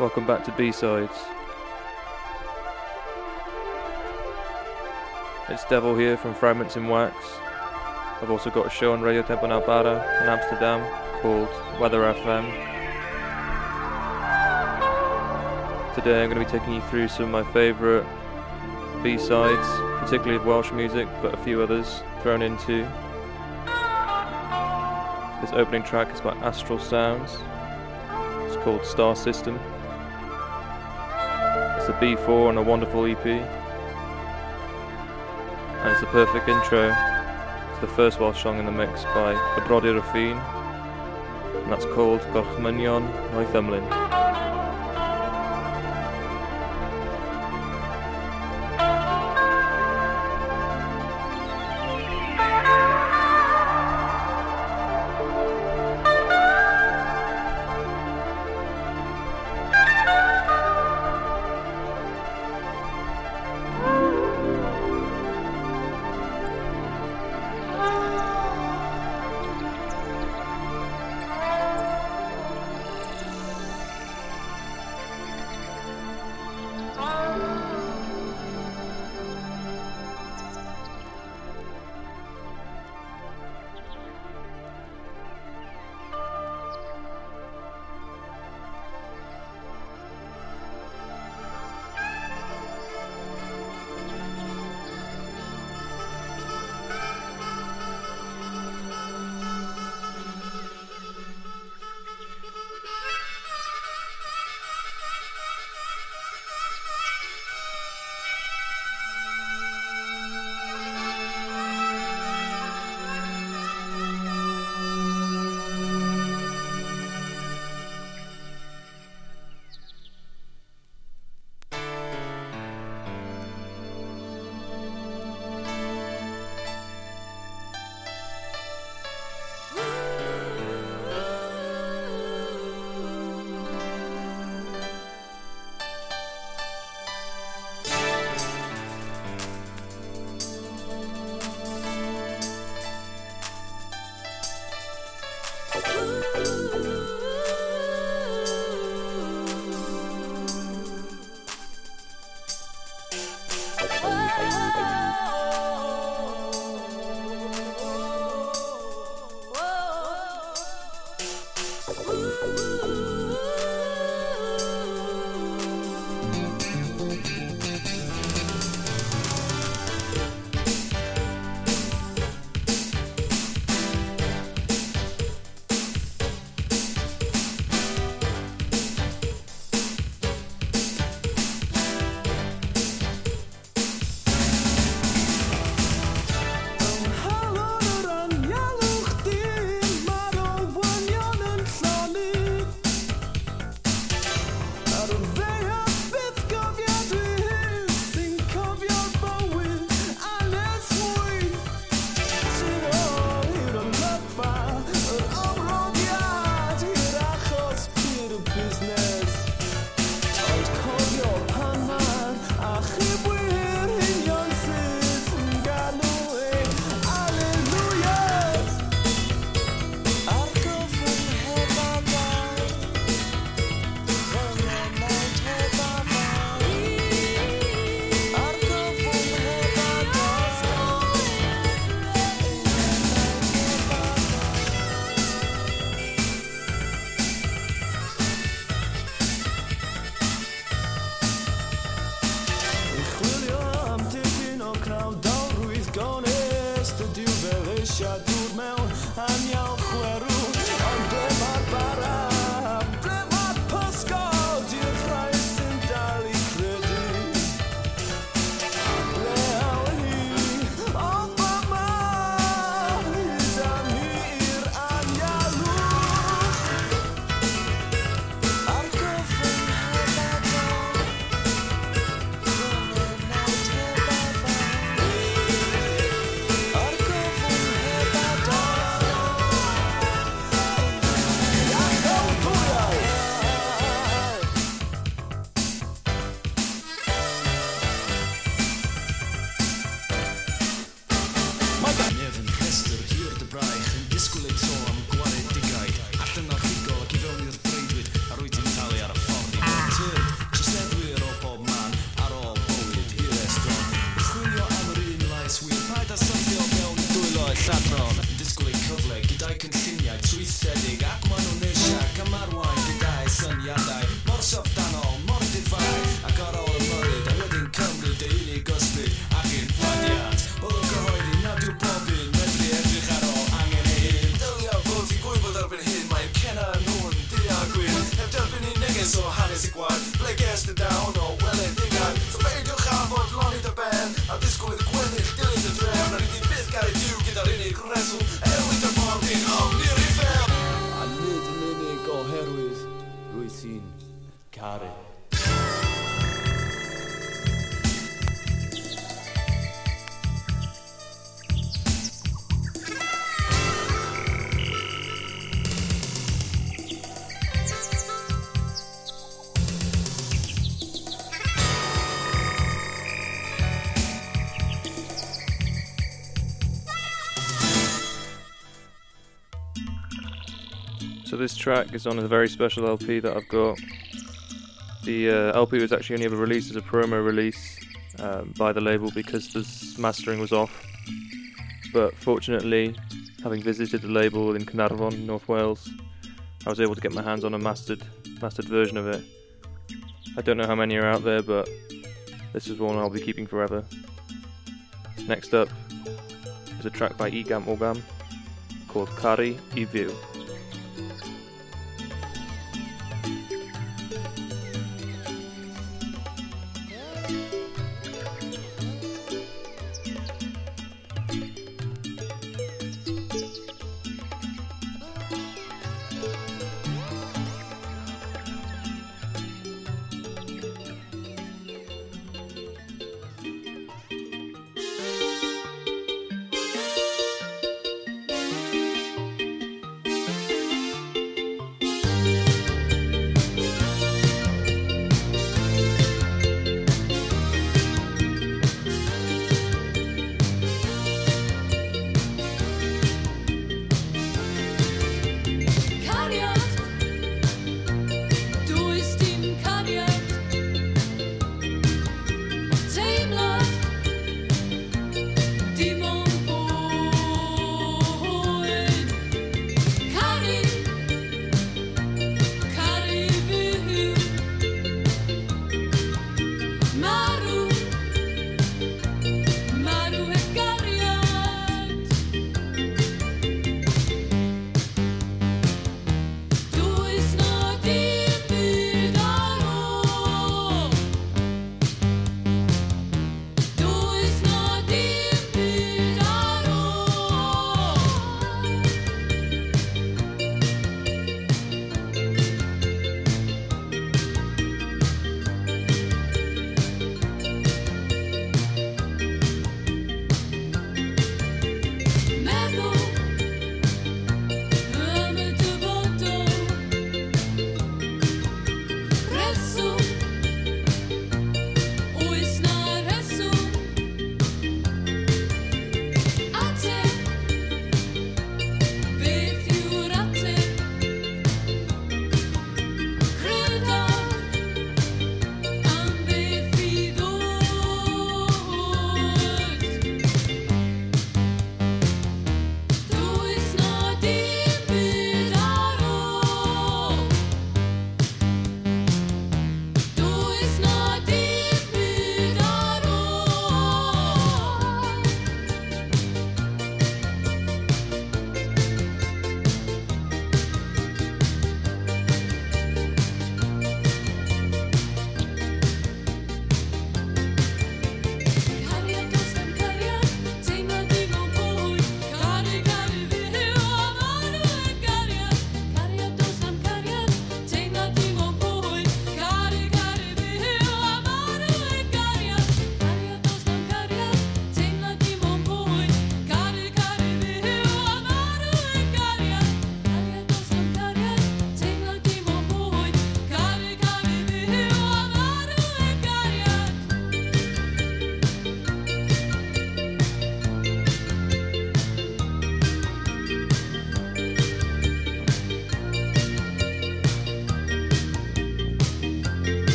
Welcome back to B-Sides. It's Devil here from Fragments in Wax. I've also got a show on Radio Tempo Nalbada in Amsterdam called Weather FM. Today I'm going to be taking you through some of my favourite B-sides, particularly of Welsh music, but a few others thrown into. This opening track is by Astral Sounds. It's called Star System. A B4 on a wonderful EP. And it's the perfect intro to the first Welsh song in the mix by Y Brodyr y Ffin. And that's called Gorchmynion Noethymlyn. Hanes i kwart Ble down track is on a very special LP that I've got. The uh, LP was actually only ever released as a promo release um, by the label because the mastering was off. But fortunately, having visited the label in Carnarvon, North Wales, I was able to get my hands on a mastered mastered version of it. I don't know how many are out there, but this is one I'll be keeping forever. Next up is a track by Igam Ogam called Kari i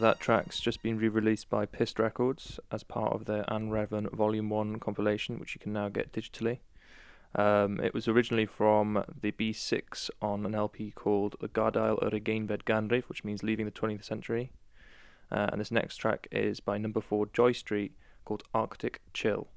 That track's just been re-released by Pissed Records as part of their Revan Volume One compilation, which you can now get digitally. Um, it was originally from the B6 on an LP called The Gadael yr Ugeinfed Ganrif, which means leaving the 20th century. Uh, and this next track is by number four Joy Street called Arctic Chill.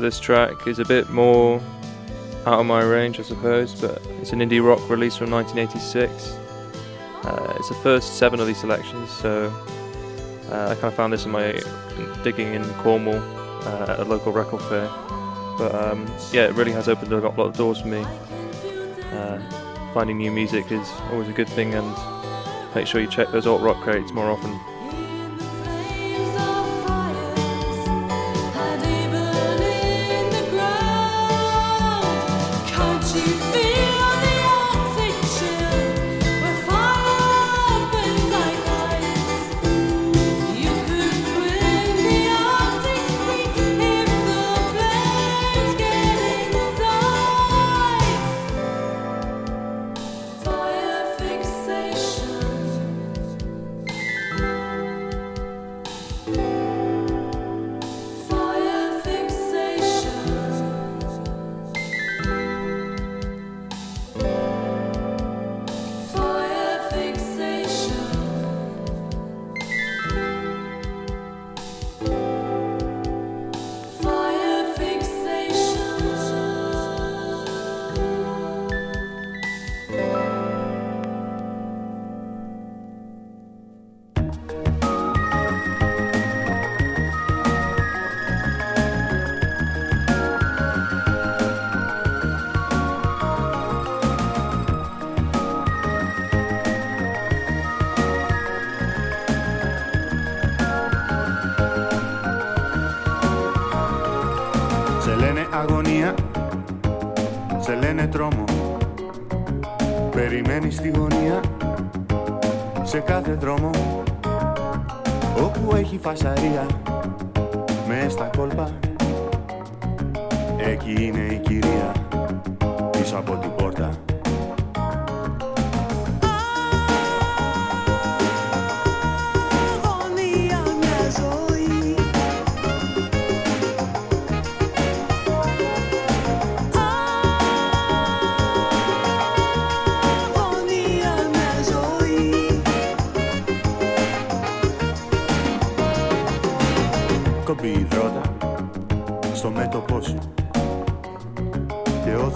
So this track is a bit more out of my range, I suppose, but it's an indie rock release from 1986. Uh, it's the first seven of these selections, so uh, I kind of found this in my digging in Cornwall uh, at a local record fair. But um, yeah, it really has opened a lot of doors for me. Uh, finding new music is always a good thing, and make sure you check those alt rock crates more often. she feels.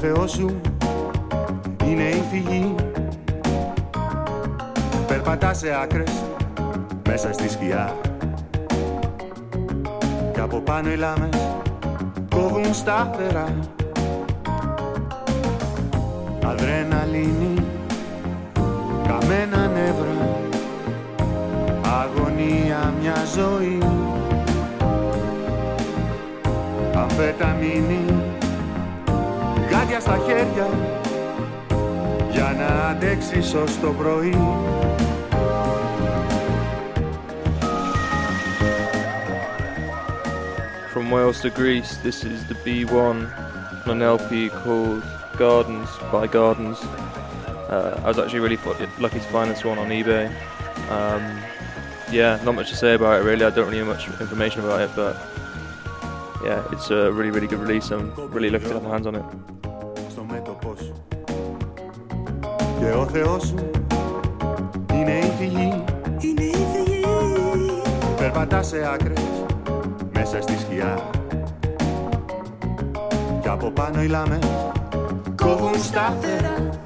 Θεός σου είναι η φυγή. Περπατά σε άκρες μέσα στη σκιά. Κι από πάνω οι λάμες κόβουν σταθερά Αδρεναλίνη χαμένα νεύρα. Αγωνία μια ζωή Αμφεταμίνη Γάντια στα χέρια Για να αντέξεις ως το πρωί From Wales to Greece, this is the B1 on an LP called Gardens by Gardens. Uh, I was actually really fu- lucky to find this one on eBay. Um, yeah, not much to say about it really. I don't really have much information about it, but yeah, it's a really, really good release. I'm really looking to have my hands on it. στο μέτωπό σου. Και ο Θεός σου είναι η φυγή. Είναι η φυγή. Περπατά σε άκρες μέσα στη σκιά. Κι από πάνω οι λάμες κόβουν σταθερά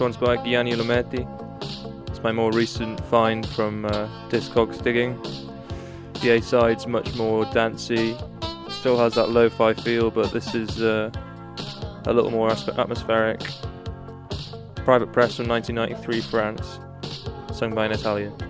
One's by Gianni Lometti. It's my more recent find from uh, Discogs Digging. The A side's much more dancey, still has that lo fi feel, but this is uh, a little more atmospheric. Private Press from 1993 France, sung by an Italian.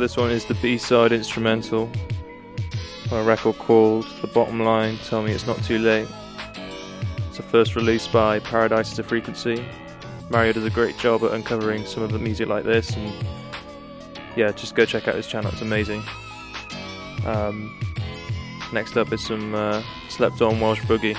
This one is the B-side instrumental on a record called The Bottom Line, Tell Me It's Not Too Late. It's a first release by Paradise to Frequency. Mario does a great job at uncovering some of the music like this and yeah, just go check out his channel, it's amazing. Um, next up is some uh, Slept On Welsh Boogie.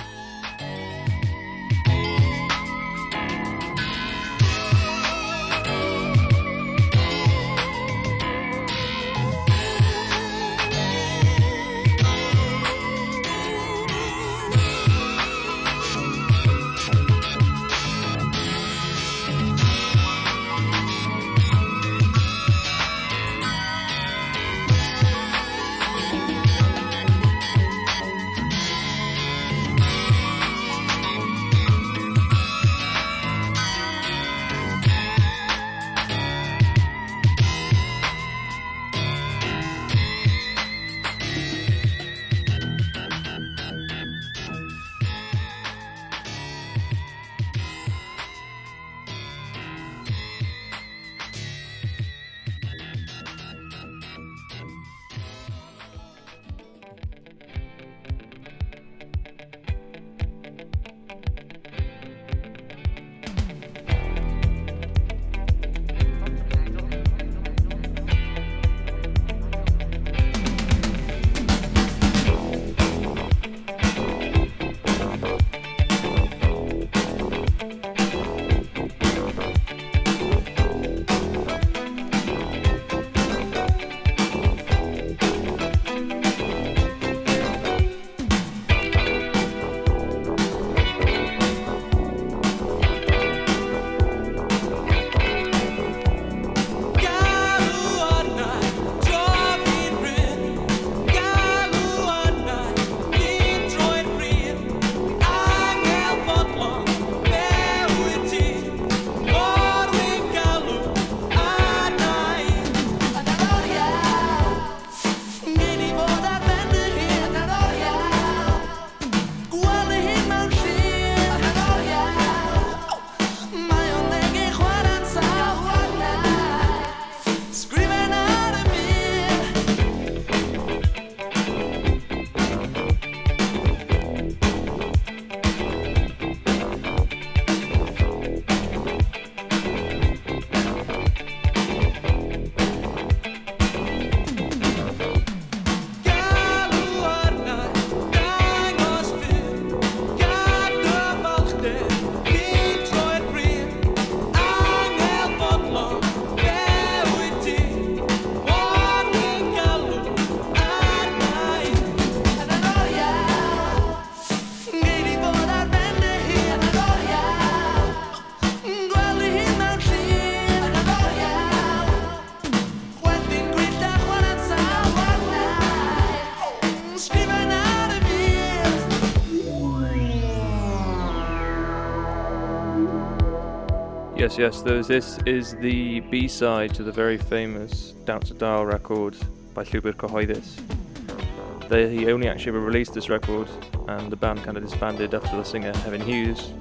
Yes, those, this is the B-side to the very famous Down to Dial record by Llwybr Cyhoeddus. They he only actually released this record and the band kind of disbanded after the singer, Evan Hughes,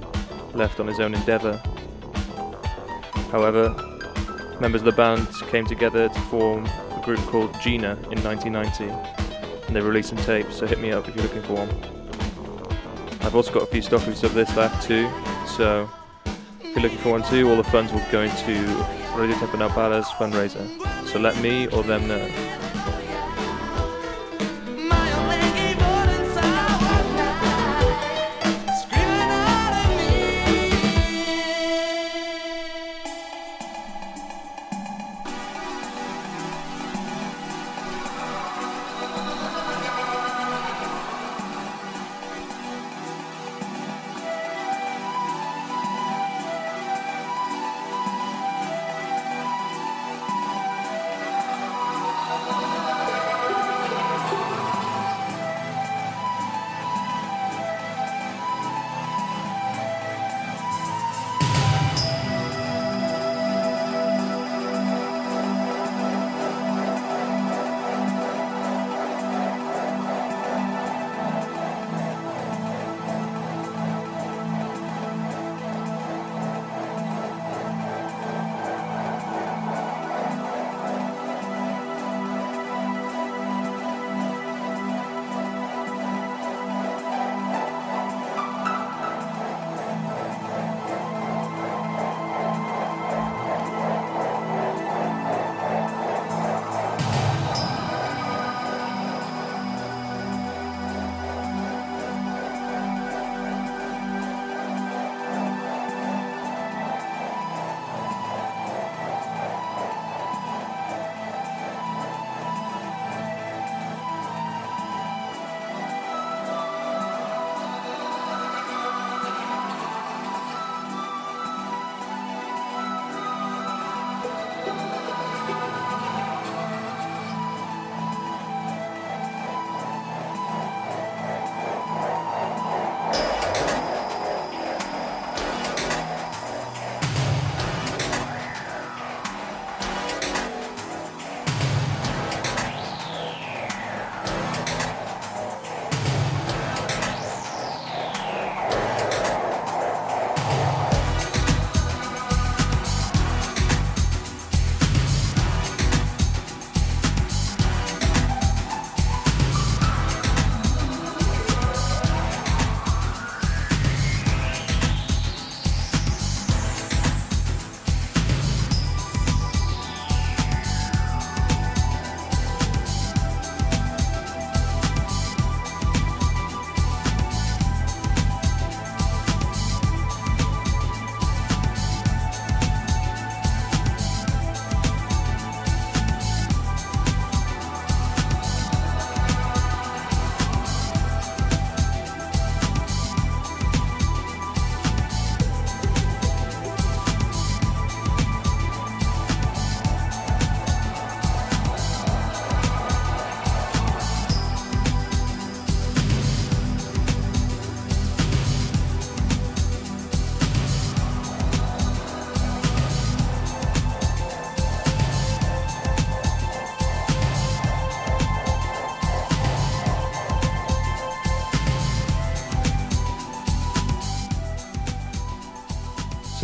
left on his own endeavour. However, members of the band came together to form a group called Gina in 1990 and they released some tapes, so hit me up if you're looking for one. I've also got a few stockies of this left too, so you're looking for one too, all the funds will go into Radio Tepanapala's fundraiser. So let me or them know.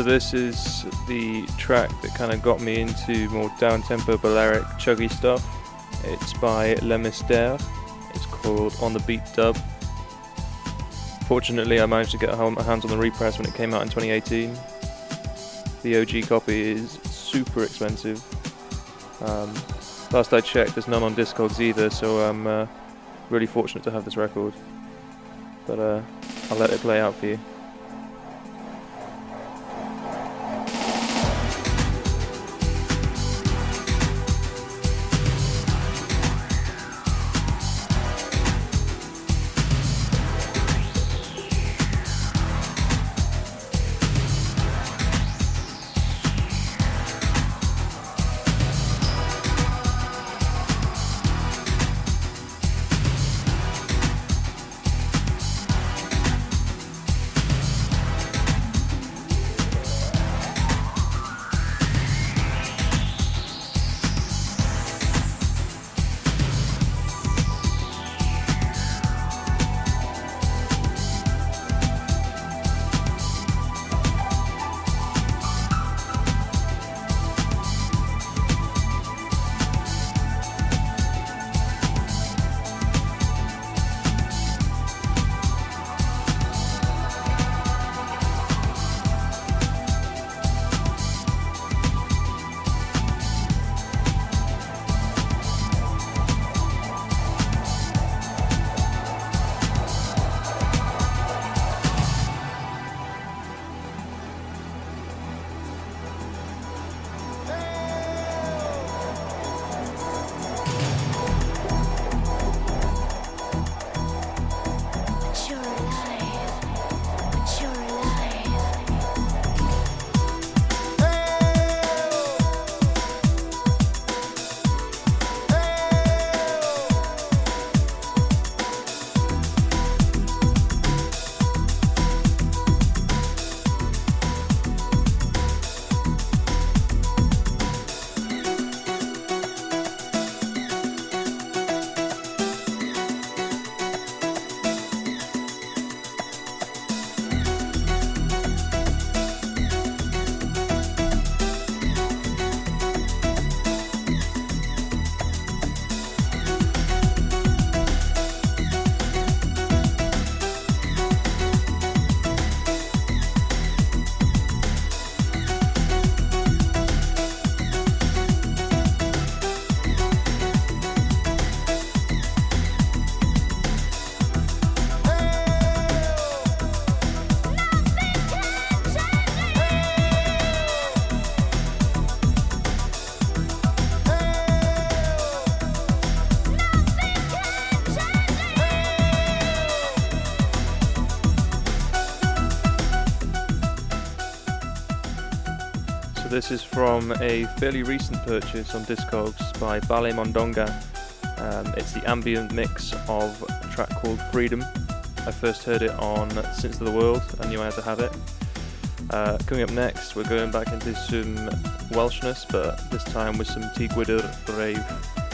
This is the track that kind of got me into more down-tempo Balearic chuggy stuff. It's by Le Mystère. It's called On the Beat Dub. Fortunately, I managed to get my hands on the repress when it came out in 2018. The OG copy is super expensive. Um, last I checked, there's none on Discogs either, so I'm uh, really fortunate to have this record. But uh, I'll let it play out for you. This is from a fairly recent purchase on Discogs by Ballet Mondonga. Um, it's the ambient mix of a track called Freedom. I first heard it on Since of the World. I knew I had to have it. Uh, coming up next, we're going back into some Welshness, but this time with some Tŷ Gwydr Brave.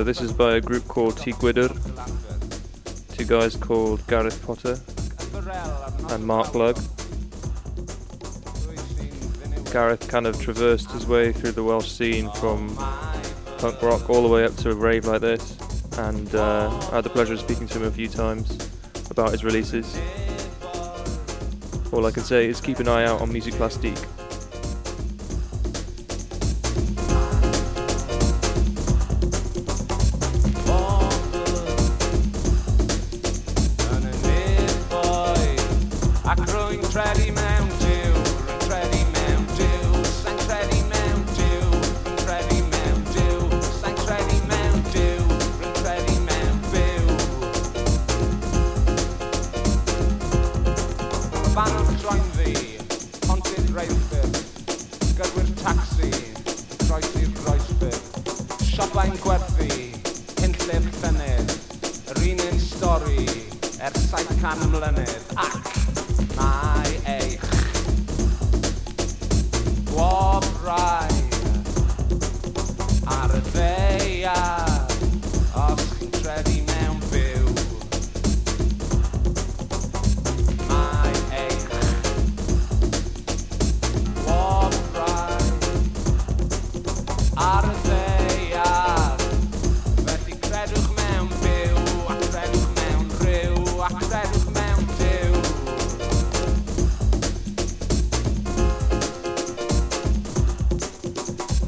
So this is by a group called Tŷ Gwydr, two guys called Gareth Potter and Mark Lugg. Gareth kind of traversed his way through the Welsh scene from punk rock all the way up to a rave like this, and uh, I had the pleasure of speaking to him a few times about his releases. All I can say is keep an eye out on Music Plastique.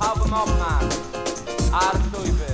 album of mine. I'll.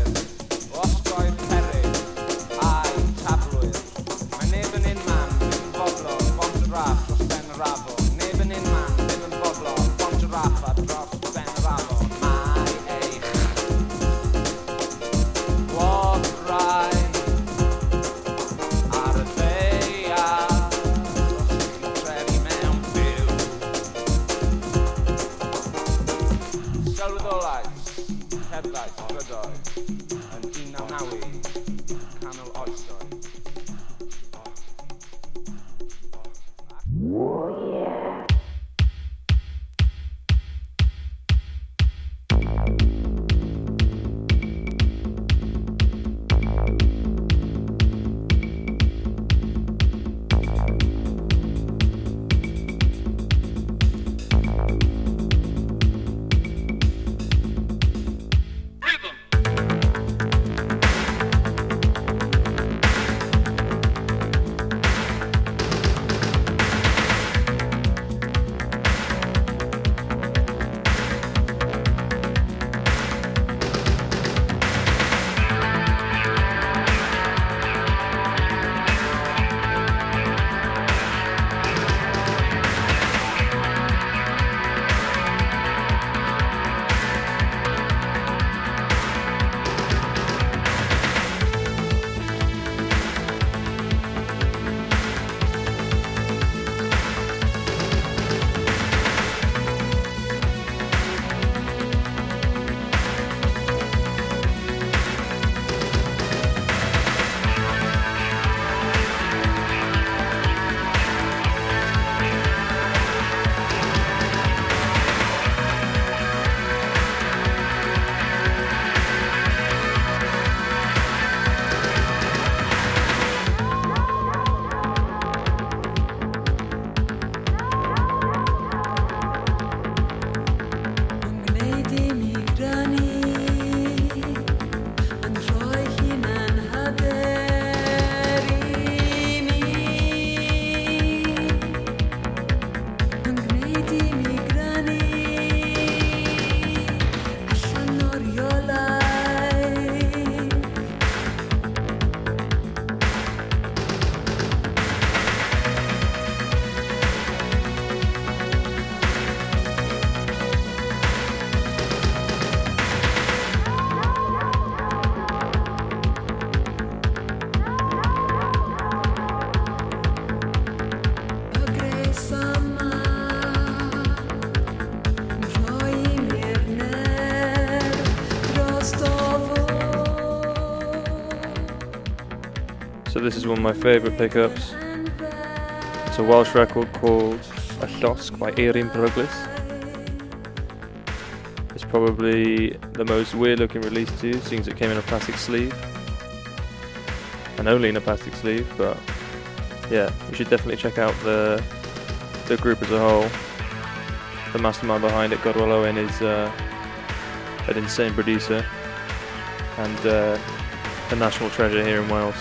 Is one of my favourite pickups. It's a Welsh record called A Llosg by Eirin Peryglus. It's probably the most weird looking release too, seeing as it came in a plastic sleeve. And only in a plastic sleeve, but yeah, you should definitely check out the the group as a whole. The mastermind behind it, Gorwel Owen, is uh, an insane producer and uh, a national treasure here in Wales.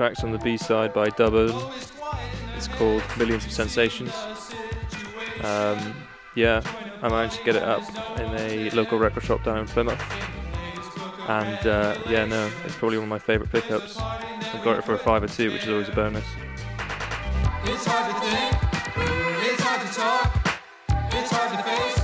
Track's on the B side by in It's called Millions of Sensations. Um, yeah, I managed to get it up in a local record shop down in Plymouth. And uh, yeah, no, it's probably one of my favourite pickups. I got it for a five or two, which is always a bonus. It's hard to think, it's hard to talk, it's hard to face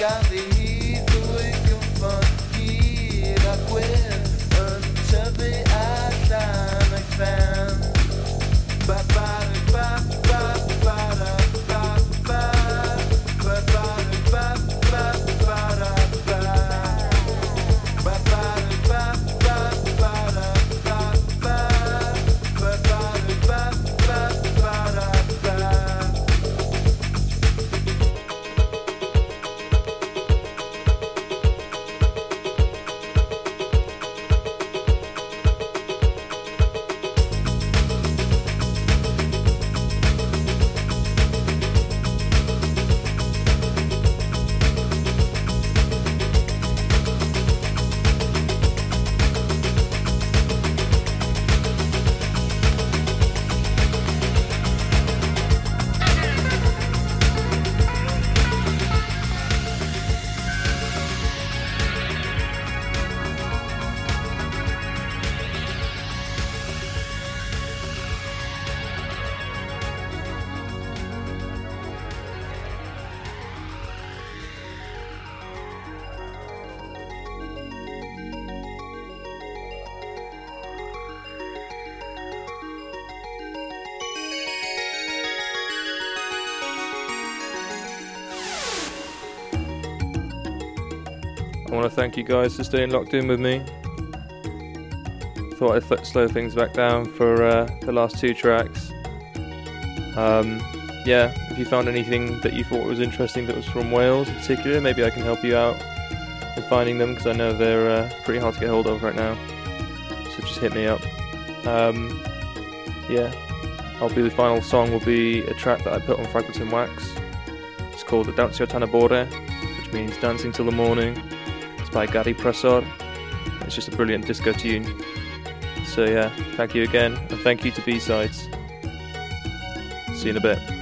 Mae thank you guys for staying locked in with me. Thought I'd th- slow things back down for uh, the last two tracks. Um, yeah, if you found anything that you thought was interesting that was from Wales in particular, maybe I can help you out in finding them because I know they're uh, pretty hard to get hold of right now. So just hit me up. Um, yeah, I'll be the final song will be a track that I put on Fragments and Wax. It's called the Dancio Tanabore, which means dancing till the morning. By Gary Pressor. It's just a brilliant disco tune. So yeah, thank you again, and thank you to B-Sides. See you in a bit.